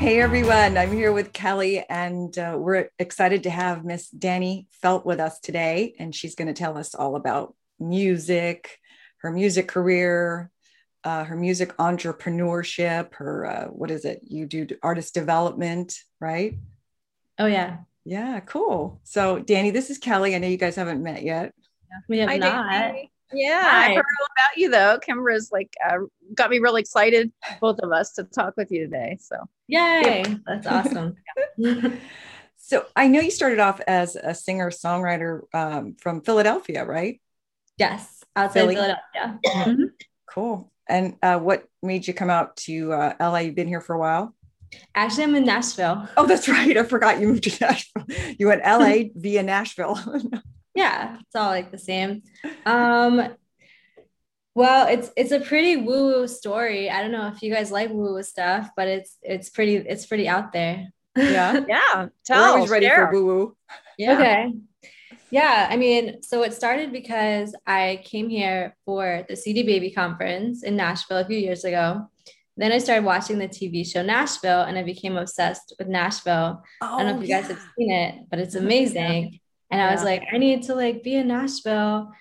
Hey everyone, I'm here with Kelly, and uh, we're excited to have Miss Danny Felt with us today. And she's going to tell us all about music, her music career, uh, her music entrepreneurship, her uh, what is it? You do artist development, right? Oh, yeah. Yeah, cool. So, Danny, this is Kelly. I know you guys haven't met yet. We have Hi, not. Dani. Yeah, Hi. I heard all about you though. Kimbra's like uh, got me really excited, both of us, to talk with you today. So Yay. That's awesome. So, I know you started off as a singer songwriter um, from Philadelphia, right? yes. Outside Philly. Philadelphia. Mhm. Cool. And uh, what made you come out to uh, LA? You've been here for a while. Actually, I'm in Nashville. Oh, that's right. I forgot you moved to Nashville. You went LA via Nashville. Yeah, it's all like the same. Um, well, it's it's a pretty woo-woo story. I don't know if you guys like woo-woo stuff, but it's it's pretty it's pretty out there. yeah. yeah, We're tell. always ready share. for woo woo. Yeah. Okay. Yeah, I mean, so it started because I came here for the CD Baby conference in Nashville a few years ago. Then I started watching the TV show Nashville and I became obsessed with Nashville. I don't know if you guys have seen it, but it's amazing. And I was like, I need to like be in Nashville.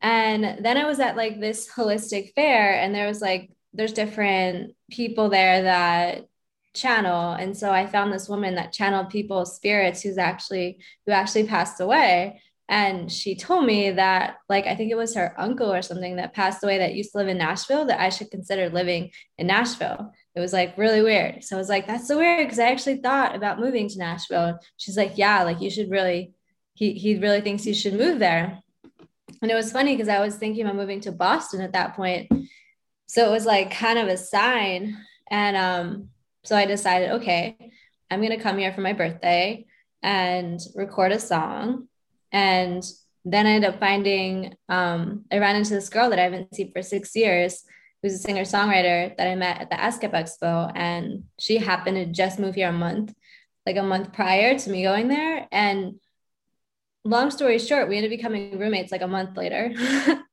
And then I was at like this holistic fair and there was like there's different people there that channel. And so I found this woman that channeled people's spirits who's actually who actually passed away. And she told me that, like, I think it was her uncle or something that passed away that used to live in Nashville, that I should consider living in Nashville. It was like really weird. So I was like, that's so weird because I actually thought about moving to Nashville. She's like, yeah, like you should really, he, he really thinks he should move there. And it was funny because I was thinking about moving to Boston at that point. So it was like kind of a sign. And um, so I decided, okay, I'm to come here for my birthday and record a song. And then I ended up finding, um, I ran into this girl that I haven't seen for six years, who's a singer songwriter that I met at the ASCAP Expo. And she happened to just move here a month, like a month prior to me going there. And long story short, we ended up becoming roommates like a month later.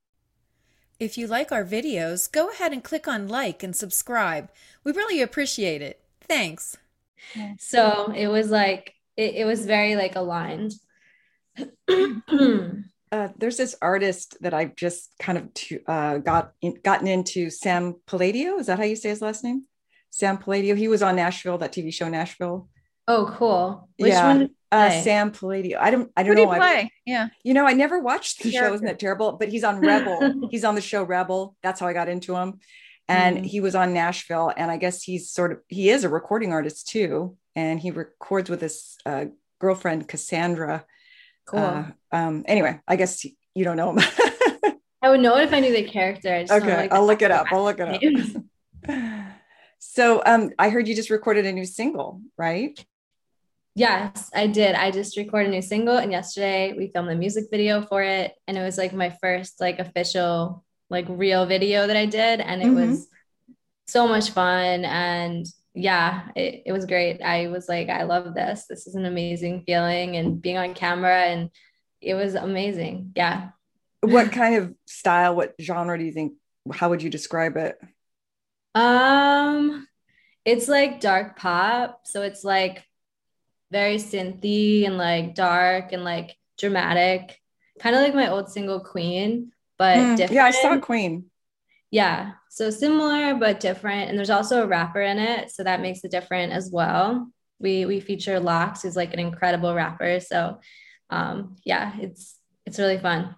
If you like our videos, go ahead and click on like and subscribe. We really appreciate it. Thanks. so it was like, it, it was very like aligned. Uh, there's this artist that I've just kind of to, uh, got in, gotten into, Sam Palladio. Is that how you say his last name? Sam Palladio. He was on Nashville, that TV show Nashville. oh, cool. Which Yeah. one did you Uh? Sam Palladio. I don't. I don't do you know. I, play? Yeah. you know, I never watched the show. Character. Isn't that terrible? But he's on Rebel. he's on the show Rebel. That's how I got into him. And Mhm. he was on Nashville. And I guess he's sort of he is a recording artist too. And he records with his uh, girlfriend Cassandra. Cool. Uh, um. Anyway, I guess you don't know him. I would know it if I knew the character. I just don't know, okay, like, I'll look it up. I'll look it up. so, um, I heard you just recorded a new single, right? Yes, I did. I just recorded a new single, and yesterday we filmed the music video for it, and it was like my first like official like real video that I did, and it Mhm. was so much fun, and yeah, it, it was great. I was like, I love this. This is an amazing feeling, and being on camera, and it was amazing. Yeah. What kind of style? What genre do you think? How would you describe it? Um, it's like dark pop, so it's like very synthy and like dark and like dramatic, kind of like my old single Queen, but Mm, different. yeah, I saw Queen. Yeah, so similar but different, and there's also a rapper in it, so that makes it different as well. We we feature Locks, who's like an incredible rapper, so um, yeah, it's it's really fun.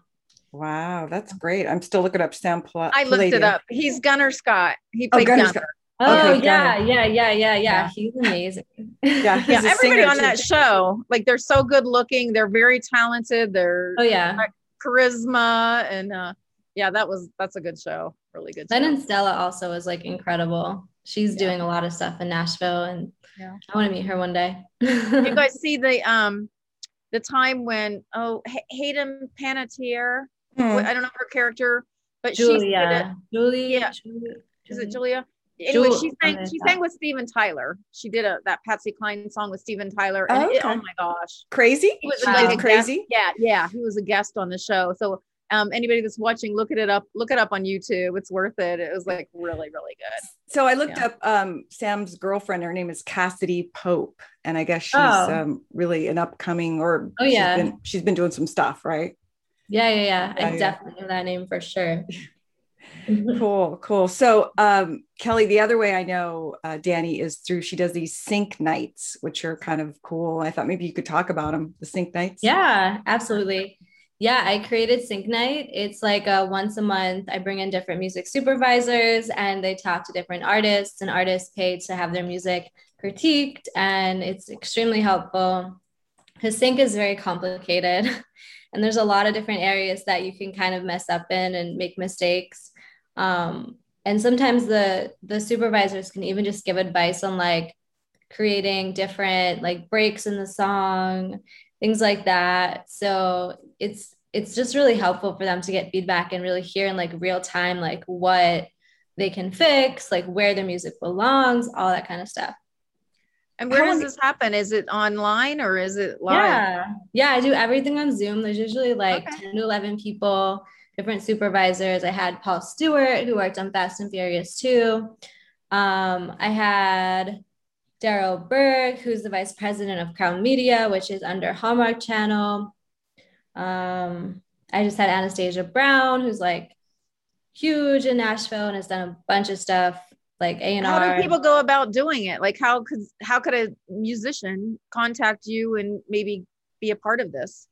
Wow, that's great. I'm still looking up Sam Pla- I looked it up. He's Gunnar Scott. He Oh, played Gunnar Gunnar. Oh Okay, yeah, yeah, yeah, yeah, yeah. He's amazing. Yeah, he's Yeah, everybody on too. that show, like they're so good looking. They're very talented. They're Oh yeah. charisma and uh yeah, that was that's a good show. Really good. Len show. and Stella also is like incredible. She's Yeah. doing a lot of stuff in Nashville, and Yeah. I want to meet her one day. you guys see the um the time when oh Hay- Hayden Panettiere Hmm. I don't know her character, but she did it. Julia, Yeah. Julia, Is it Julia? Anyway, Jul- she sang. She sang with Steven Tyler. She did a that Patsy Cline song with Steven Tyler, and Oh, it, oh my gosh, Crazy? he was like Crazy? Guest, yeah, yeah, he was a guest on the show. So um, anybody that's watching, look at it up, look it up on YouTube. It's worth it. It was like really, really good. So I looked Yeah. up um, Sam's girlfriend. Her name is Cassadee Pope, and I guess she's Oh. um, really an upcoming, or Oh, she's yeah. been, she's been doing some stuff, right? Yeah, yeah, yeah. I yeah. definitely know that name for sure. Cool, cool. So um, Kelly, the other way I know uh, Danny is through. She does these sync nights, which are kind of cool. I thought maybe you could talk about them. The sync nights. Yeah, absolutely. Yeah, I created Sync Night. It's like a once a month. I bring in different music supervisors and they talk to different artists, and artists paid to have their music critiqued. And it's extremely helpful because sync is very complicated. And there's a lot of different areas that you can kind of mess up in and make mistakes. Um, and sometimes the the supervisors can even just give advice on like creating different like breaks in the song things like that. So it's it's just really helpful for them to get feedback and really hear in like real time like what they can fix, like where their music belongs, all that kind of stuff. And where does this happen? Is it online or is it live? Yeah. Yeah, I do everything on Zoom. There's usually like Okay. 10 to 11 people, different supervisors. I had Paul Stewart who worked on Fast and Furious 2. Um, I had Daryl Berg, who's the vice president of Crown Media, which is under Hallmark Channel. Um, I just had Anastasia Brown, who's like huge in Nashville and has done a bunch of stuff like A and R. How do people go about doing it? Like how could how could a musician contact you and maybe be a part of this?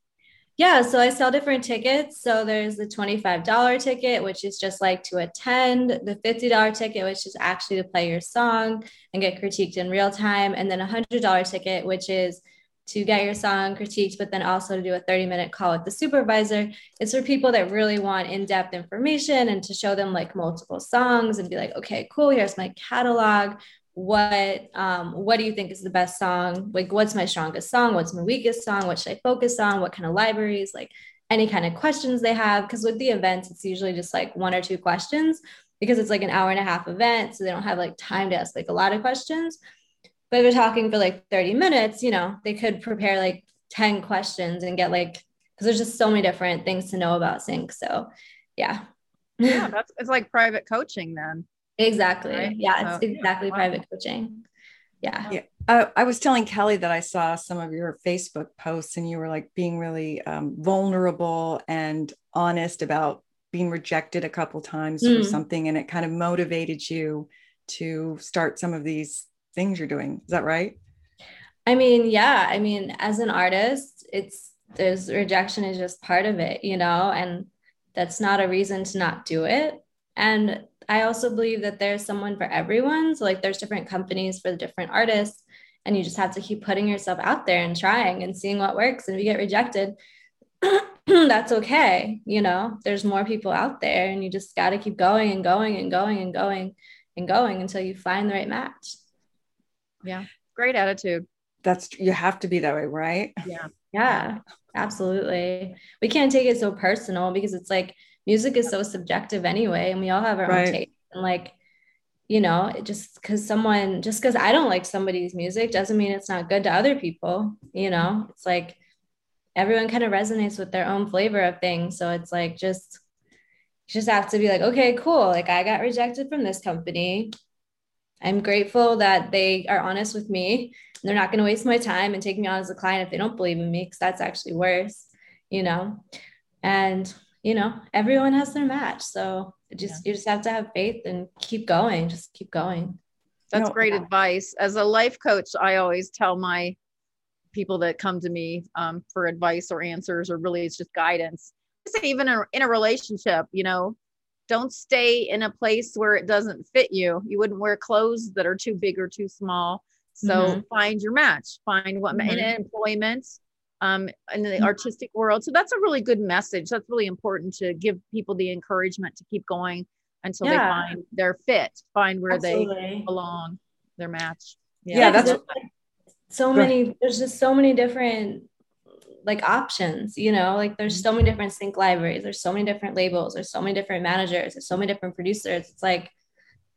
Yeah, so I sell different tickets. So there's the $25 ticket, which is just like to attend, the $50 ticket, which is actually to play your song and get critiqued in real time, and then a $100 ticket, which is to get your song critiqued, but then also to do a 30 minute call with the supervisor. It's for people that really want in depth information and to show them like multiple songs and be like, okay, cool, here's my catalog. What um, what do you think is the best song? Like, what's my strongest song? What's my weakest song? What should I focus on? What kind of libraries? Like, any kind of questions they have. Because with the events, it's usually just like one or two questions because it's like an hour and a half event. So they don't have like time to ask like a lot of questions. But if they're talking for like 30 minutes, you know, they could prepare like 10 questions and get like, because there's just so many different things to know about sync. So yeah. Yeah, that's it's like private coaching then. Exactly. Right? Yeah. It's So, exactly wow. private coaching. Yeah. Yeah. Uh, I was telling Kelly that I saw some of your Facebook posts and you were like being really um, vulnerable and honest about being rejected a couple times for Mm. something. And it kind of motivated you to start some of these things you're doing. Is that right? I mean, yeah. I mean, as an artist, it's there's rejection is just part of it, you know, and that's not a reason to not do it. And I also believe that there's someone for everyone. So like there's different companies for the different artists, and you just have to keep putting yourself out there and trying and seeing what works. And if you get rejected, that's okay. You know, there's more people out there, and you just got to keep going and going and going and going and going until you find the right match. Yeah. Great attitude. That's you have to be that way, right? Yeah. Yeah, absolutely. We can't take it so personal because it's like music is so subjective anyway, and we all have our Right. own taste. And like, you know, it just because someone, just because I don't like somebody's music doesn't mean it's not good to other people. You know, it's like everyone kind of resonates with their own flavor of things. So it's like just, you just have to be like, okay, cool. Like I got rejected from this company. I'm grateful that they are honest with me they're not going to waste my time and take me on as a client if they don't believe in me because that's actually worse you know and you know everyone has their match so it just you just have to have faith and keep going just keep going That's No, great yeah. advice. As a life coach, I always tell my people that come to me um, for advice or answers, or really it's just guidance. Even in a, in a relationship, you know, don't stay in a place where it doesn't fit you. You wouldn't wear clothes that are too big or too small. So Mhm. find your match. Find what in Mhm. employment, um, in the Mhm. artistic world. So that's a really good message. That's really important to give people the encouragement to keep going until they find their fit, find where they belong, their match. Yeah, that's- there's, so many there's just so many different like options you know? Like there's so many different sync libraries. There's so many different labels. There's so many different managers. There's so many different producers. It's like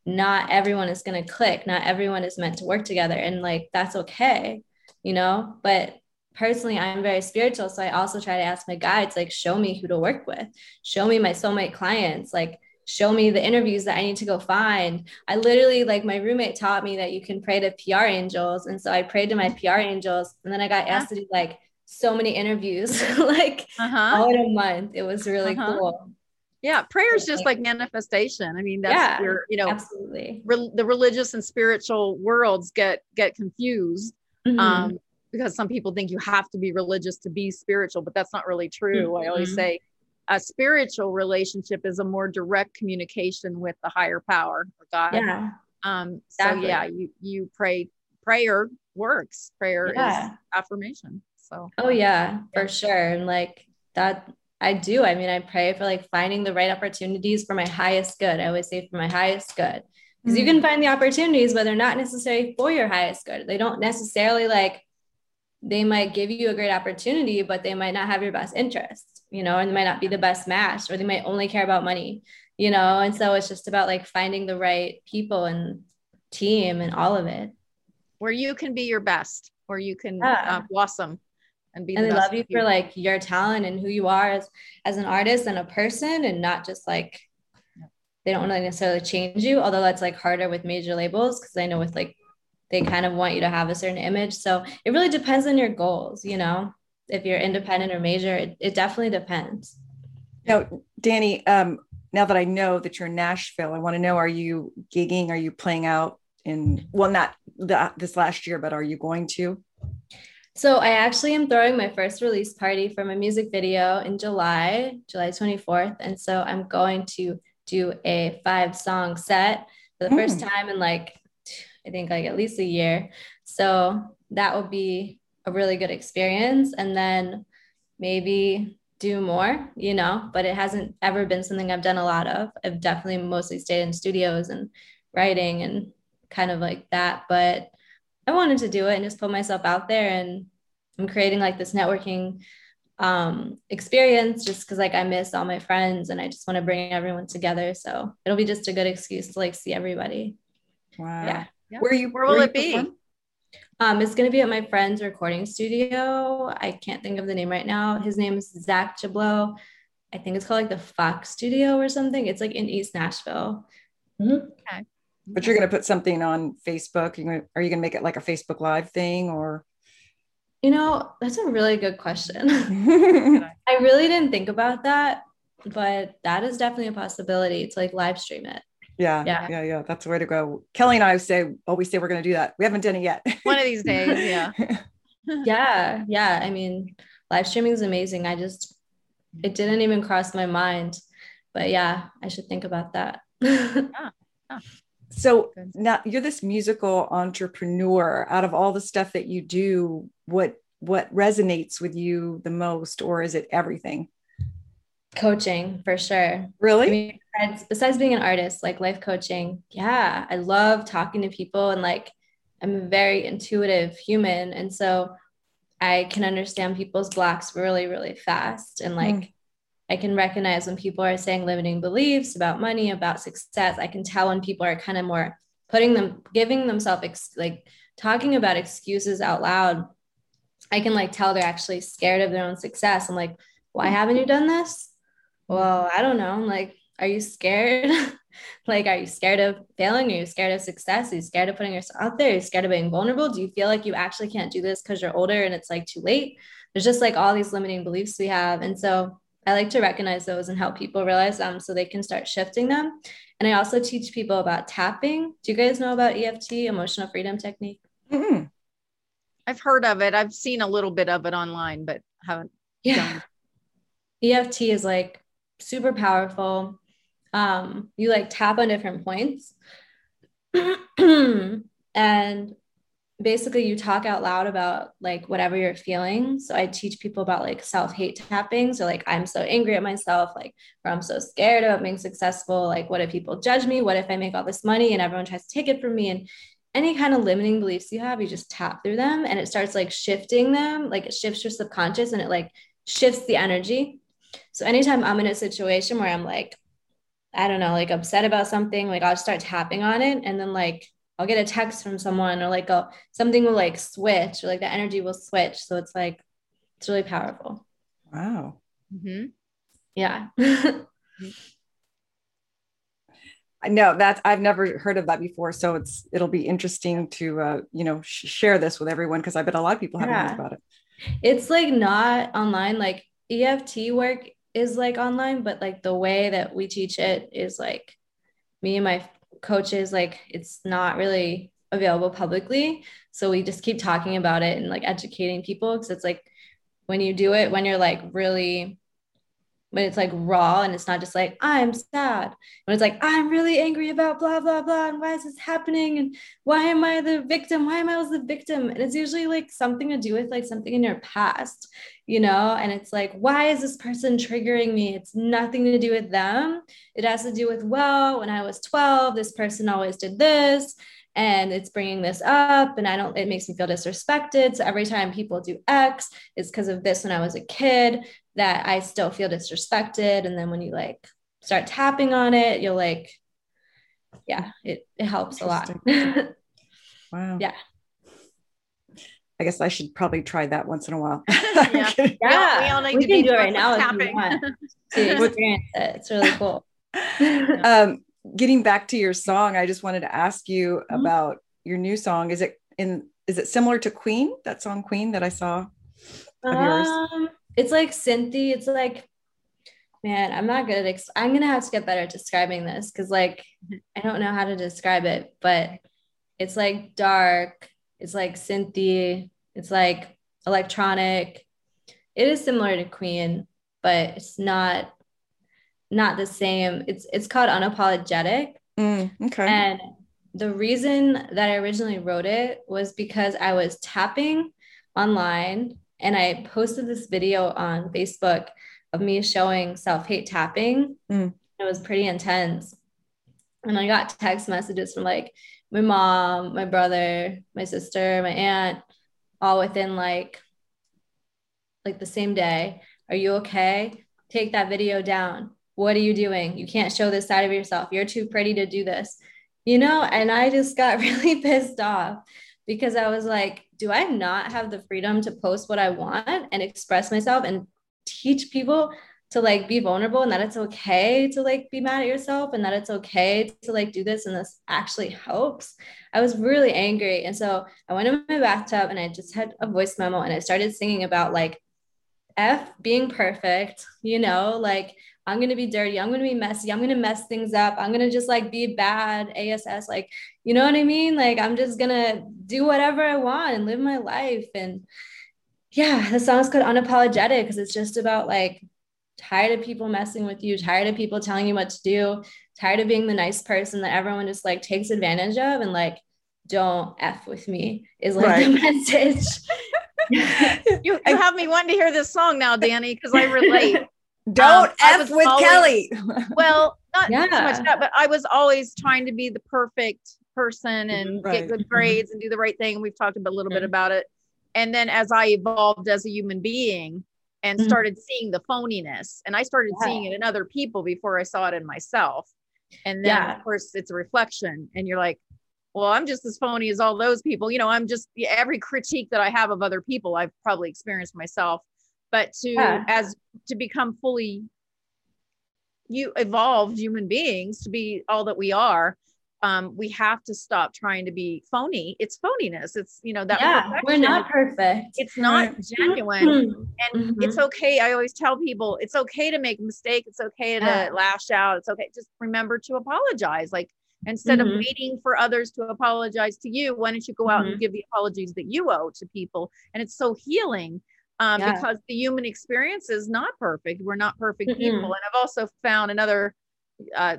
not everyone is going to click. Not everyone is meant to work together. And like that's okay you know? But personally i'm very spiritual so i also try to ask my guides like show me who to work with. Show me my soulmate clients like show me the interviews that i need to go find. I literally like my roommate taught me that you can pray to pr angels and so i prayed to my pr angels and then i got asked to do like so many interviews like uh-huh. all in a month. It was really uh-huh. cool. Yeah prayer is just like manifestation. I mean that's yeah, where you know absolutely. re- the religious and spiritual worlds get get confused. Mm-hmm. um because some people think you have to be religious to be spiritual, but that's not really true. Mm-hmm. I always mm-hmm. say a spiritual relationship is a more direct communication with the higher power or God. Yeah. Um, so yeah, you you pray prayer works. Prayer yeah. is affirmation. So oh yeah, for sure. And like that I do. I mean, I pray for like finding the right opportunities for my highest good. I always say for my highest good. Because mm-hmm. you can find the opportunities, but they're not necessarily for your highest good. They don't necessarily like they might give you a great opportunity, but they might not have your best interest, you know, and they might not be the best match, or they might only care about money, you know. And so it's just about like finding the right people and team and all of it. Where you can be your best, where you can yeah. uh, blossom and be. And the they love you for like your talent and who you are as as an artist and a person, and not just like they don't want to necessarily change you. Although that's like harder with major labels because I know with like they kind of want you to have a certain image. So it really depends on your goals, you know, if you're independent or major, it, it definitely depends. Now, Danny, um, now that I know that you're in Nashville, I want to know, are you gigging? Are you playing out in, well, not the, this last year, but are you going to? So I actually am throwing my first release party for my music video in July, July 24th. And so I'm going to do a five song set for the mm. first time in like I think like at least a year. So that would be a really good experience. And then maybe do more, you know, but it hasn't ever been something I've done a lot of. I've definitely mostly stayed in studios and writing and kind of like that. But I wanted to do it and just put myself out there and I'm creating like this networking um experience just because like I miss all my friends and I just want to bring everyone together. So it'll be just a good excuse to like see everybody. Wow. Yeah. Where you? Where will where it be? Perform? Um, it's going to be at my friend's recording studio. I can't think of the name right now. His name is Zach Jablo. I think it's called like the Fox Studio or something. It's like in East Nashville. Mm-hmm. Okay. But you're going to put something on Facebook. You're going to, are you going to make it like a Facebook Live thing or? You know, that's a really good question. I really didn't think about that, but that is definitely a possibility to like live stream it. Yeah, yeah, yeah, yeah. That's the way to go. Kelly and I say always say we're going to do that. We haven't done it yet. One of these days, yeah. yeah, yeah. I mean, live streaming is amazing. I just it didn't even cross my mind, but yeah, I should think about that. yeah. yeah. So now you're this musical entrepreneur. Out of all the stuff that you do, what what resonates with you the most, or is it everything? Coaching for sure. Really? I mean, besides, besides being an artist, like life coaching, yeah, I love talking to people and like I'm a very intuitive human. And so I can understand people's blocks really, really fast. And like mm. I can recognize when people are saying limiting beliefs about money, about success. I can tell when people are kind of more putting them, giving themselves ex- like talking about excuses out loud. I can like tell they're actually scared of their own success. I'm like, why haven't you done this? Well, I don't know. I'm like, are you scared? like, are you scared of failing? Are you scared of success? Are you scared of putting yourself out there? Are you scared of being vulnerable? Do you feel like you actually can't do this because you're older and it's like too late? There's just like all these limiting beliefs we have. And so I like to recognize those and help people realize them so they can start shifting them. And I also teach people about tapping. Do you guys know about EFT, emotional freedom technique? Mm-hmm. I've heard of it. I've seen a little bit of it online, but haven't. Yeah. Done. EFT is like super powerful. Um, you like tap on different points. And basically you talk out loud about like whatever you're feeling. So i teach people about like self-hate tapping. So like i'm so angry at myself like or i'm so scared about being successful. Like what if people judge me? What if i make all this money and everyone tries to take it from me? And any kind of limiting beliefs you have you just tap through them and it starts like shifting them. Like it shifts your subconscious and it like shifts the energy so anytime i'm in a situation where i'm like I don't know, like upset about something, like I'll start tapping on it and then like I'll get a text from someone or like a something will like switch or like the energy will switch. So it's like it's really powerful. Wow. Mm-hmm. Yeah. I know that I've never heard of that before, so it's it'll be interesting to uh, you know sh- share this with everyone because I bet a lot of people haven't Yeah. heard about it. it's like not online. Like EFT work is like online, but like the way that we teach it is like me and my coaches, like it's not really available publicly. So we just keep talking about it and like educating people because it's like when you do it, when you're like really when it's like raw and it's not just like i'm sad. When it's like i'm really angry about blah blah blah and why is this happening and why am i the victim? Why am i was the victim? And it's usually like something to do with like something in your past you know? And it's like why is this person triggering me? It's nothing to do with them. It has to do with well when i was 12 this person always did this and it's bringing this up and i don't it makes me feel disrespected so every time people do x it's because of this when i was a kid that I still feel disrespected. And then when you like start tapping on it, you'll like, yeah, it, it helps a lot. Wow. Yeah. I guess I should probably try that once in a while. Yeah. yeah. we all need we to can be do it right now some if you want to experience it. It's really cool. um, getting back to your song, I just wanted to ask you Mhm. about your new song. Is it in? Is it similar to Queen? That song Queen that I saw of yours? It's like synthy. It's like, man, I'm not good at. Ex- I'm gonna have to get better at describing this because, like, I don't know how to describe it, but it's like dark. It's like synthy. It's like electronic. It is similar to Queen, but it's not not the same. It's it's called unapologetic. Mm, okay. And the reason that I originally wrote it was because I was tapping online and I posted this video on Facebook of me showing self hate tapping. Mm. It was pretty intense. And I got text messages from like my mom, my brother, my sister, my aunt, all within like like the same day. Are you okay? Take that video down. What are you doing? You can't show this side of yourself. You're too pretty to do this. You know, and I just got really pissed off because I was like, do I not have the freedom to post what I want and express myself and teach people to like be vulnerable and that it's okay to like be mad at yourself and that it's okay to like do this and this actually helps. I was really angry. And so I went in my bathtub and I just had a voice memo and I started singing about like F being perfect, you know, like I'm to be dirty. I'm to be messy. I'm to mess things up. I'm to just like be bad ASS. Like, you know what I mean? Like, I'm just to do whatever I want and live my life. And yeah, the song's called Unapologetic because it's just about like tired of people messing with you, tired of people telling you what to do, tired of being the nice person that everyone just like takes advantage of and like, don't F with me is like Right. the message. You, you have me wanting to hear this song now, Danny, because I relate. Don't Um, F with always- Kelly. well, not so much that, but I was always trying to be the perfect person and Right. get good grades and do the right thing. And we've talked a little bit Mhm. about it. And then as I evolved as a human being and started seeing the phoniness, and I started Yeah. seeing it in other people before I saw it in myself. And then, Yeah. of course, it's a reflection, and you're like, well, I'm just as phony as all those people. You know, I'm just every critique that I have of other people, I've probably experienced myself. But to Yeah. as to become fully you evolved human beings to be all that we are um, we have to stop trying to be phony it's phoniness it's you know that yeah, we're not perfect. it's not genuine and Mhm. it's okay i always tell people it's okay to make a mistake it's okay to Yeah. lash out it's okay just remember to apologize like instead of Mhm. waiting for others to apologize to you why don't you go out Mhm. and give the apologies that you owe to people and it's so healing um, Yeah. because the human experience is not perfect we're not perfect Mm-mm. people and i've also found another uh,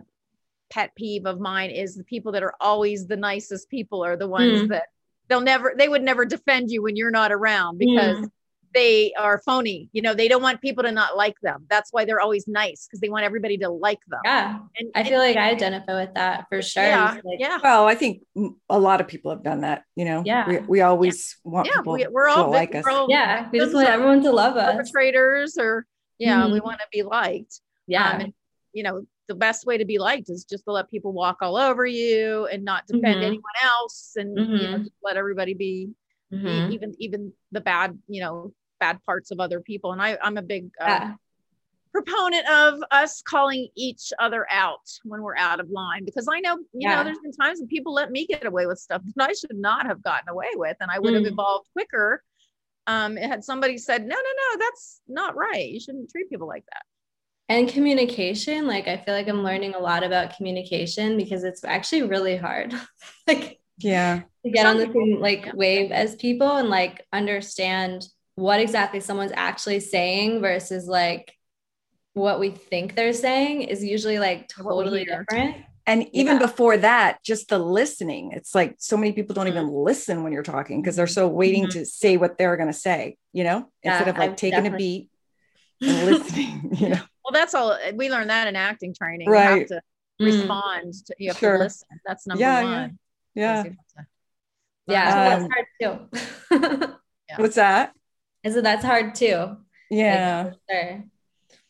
pet peeve of mine is the people that are always the nicest people are the ones Mm. that they'll never they would never defend you when you're not around because Mm. They are phony you know they don't want people to not like them that's why they're always nice because they want everybody to like them Yeah, and I feel like I identify with that for sure. yeah like, yeah well, I think a lot of people have done that. You know, Yeah. we, we always want yeah people we, we're to all like us. we're all yeah, we just want everyone to love us. perpetrators or yeah we Mhm. want to be liked Yeah, um, and, you know the best way to be liked is just to let people walk all over you and not defend Mhm. anyone else and you know, Mhm. just let everybody be, be Mhm. even even the bad you know bad parts of other people and I, i'm a big uh, Yeah. proponent of us calling each other out when we're out of line because I know, you Yeah. know, there's been times when people let me get away with stuff that I should not have gotten away with, and I would have Mm. evolved quicker. Um, had somebody said, no, no, no, that's not right. You shouldn't treat people like that. and communication like i feel like i'm learning a lot about communication because it's actually really hard like Yeah. to get on the same like yeah. wave as people and like understand what exactly someone's actually saying versus like what we think they're saying is usually like totally different And even Yeah. before that, just the listening. It's like so many people don't even Mm-hmm. listen when you're talking because they're so waiting Mhm. to say what they're going to say, you know, instead of like I've taking a beat and listening, you know. Well, that's all. We learned that in acting training. You Right. have to Mm. respond. To, you have Sure. to listen. That's number Yeah, one. Yeah. You have to yeah Um, that's hard too What's that? And so that's hard too Like, Yeah. for sure.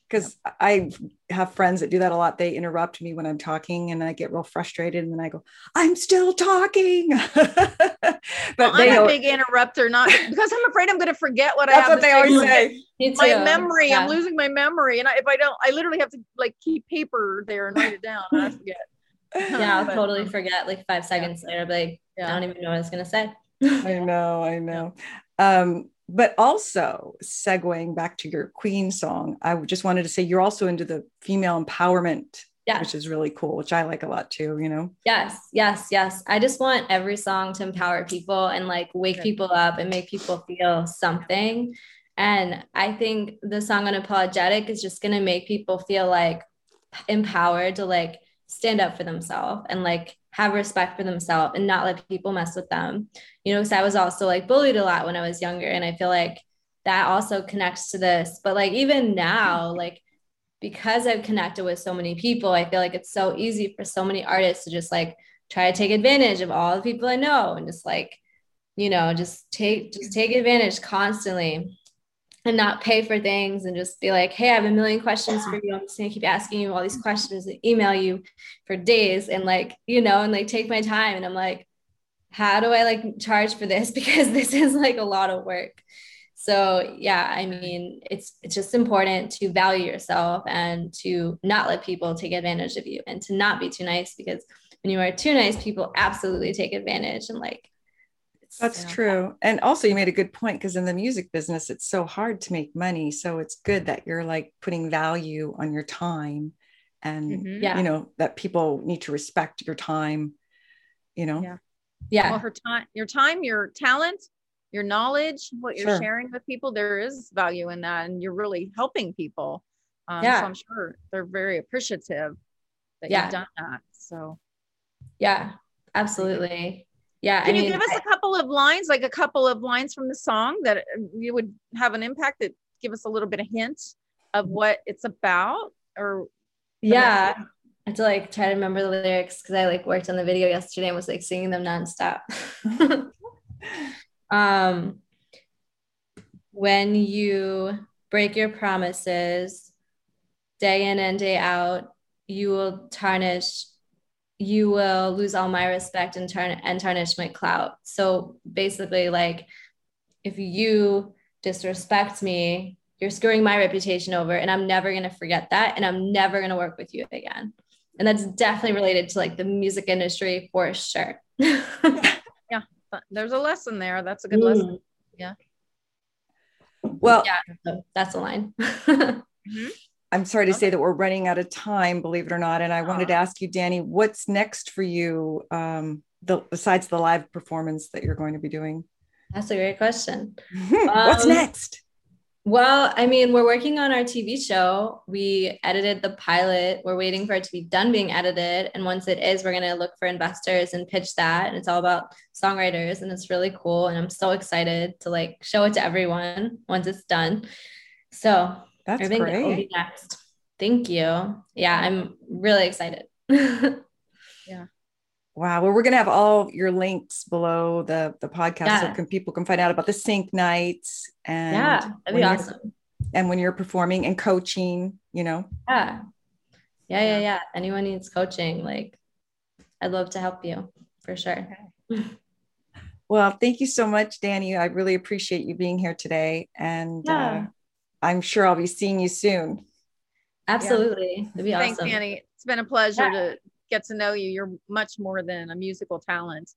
because I have friends that do that a lot. They interrupt me when I'm talking and I get real frustrated and then I go, I'm still talking. but Well, I'm a big interrupter, not because I'm afraid I'm going to forget what I that's have what to they say. always say. Me my memory Yeah. i'm losing my memory and I, if i don't i literally have to like keep paper there and write it down i forget yeah i'll But, totally um, forget like five seconds later I'll like Yeah. i don't even know what i was gonna say I know, I know. Um, but also segueing back to your Queen song, I just wanted to say you're also into the female empowerment, yeah which is really cool, which I like a lot too, you know. Yes, yes, yes. I just want every song to empower people and like wake Good. people up and make people feel something. And I think the song Unapologetic is just going to make people feel like empowered to like stand up for themselves and like have respect for themselves and not let people mess with them. You know, because I was also like bullied a lot when I was younger. And I feel like that also connects to this. But like even now, like because I've connected with so many people, I feel like it's so easy for so many artists to just like try to take advantage of all the people I know and just like, you know, just take just take advantage constantly and not pay for things and just be like, hey, I have a million questions for you. I'm just gonna keep asking you all these questions and email you for days and like, you know, and like take my time. And I'm like, how do I like charge for this? Because this is like a lot of work. So yeah, I mean, it's it's just important to value yourself and to not let people take advantage of you and to not be too nice because when you are too nice, people absolutely take advantage and like it's, That's you true. And also, you made a good point because in the music business, it's so hard to make money. So it's good that you're like putting value on your time and, Mhm. Yeah. you know, that people need to respect your time, you know? Yeah. Yeah. well her time your time your talent your knowledge what you're Sure. sharing with people there is value in that and you're really helping people um, Yeah. so i'm sure they're very appreciative that Yeah. you've done that so Yeah. Absolutely. Yeah. can I you give us a couple of lines like a couple of lines from the song that uh, you would have an impact that give us a little bit of hint of what it's about or yeah. I have to like try to remember the lyrics because I like worked on the video yesterday and was like singing them nonstop. um, when you break your promises day in and day out, you will tarnish, you will lose all my respect and turn and tarnish my clout. So basically, like if you disrespect me, you're screwing my reputation over, and I'm never gonna forget that, and I'm never gonna work with you again. And that's definitely related to like the music industry for sure. yeah, there's a lesson there that's a good mm. lesson Yeah. Well, yeah, that's a line. Mm-hmm. I'm sorry to Okay. say that we're running out of time, believe it or not. And I wanted to ask you, Danny, what's next for you um, the, besides the live performance that you're going to be doing? that's a great question. what's Um, next? Well, I mean, we're working on our TV show. We edited the pilot. We're waiting for it to be done being edited. And once it is, we're going to look for investors and pitch that. And it's all about songwriters and it's really cool. And I'm so excited to like show it to everyone once it's done. So That's I think that will great. be next. Thank you. Yeah, I'm really excited. Yeah. Wow. Well, we're going to have all your links below the, the podcast so can, people can find out about the sync nights and, yeah, that'd be awesome. and when you're performing and coaching, you know. Yeah. yeah, yeah, yeah. Anyone needs coaching, like I'd love to help you for sure. Well, thank you so much, Danny. I really appreciate you being here today. And Yeah. uh, I'm sure I'll be seeing you soon. Absolutely. It'd be Thanks, awesome. Danny. It's been a pleasure Yeah. to get to know you. You're much more than a musical talent.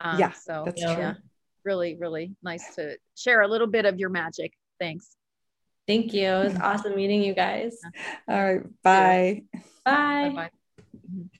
Um, Yeah, so that's Yeah. true. really, really nice to share a little bit of your magic. Thanks. Thank you. It was awesome meeting you guys. All right. Bye. Bye. Bye bye.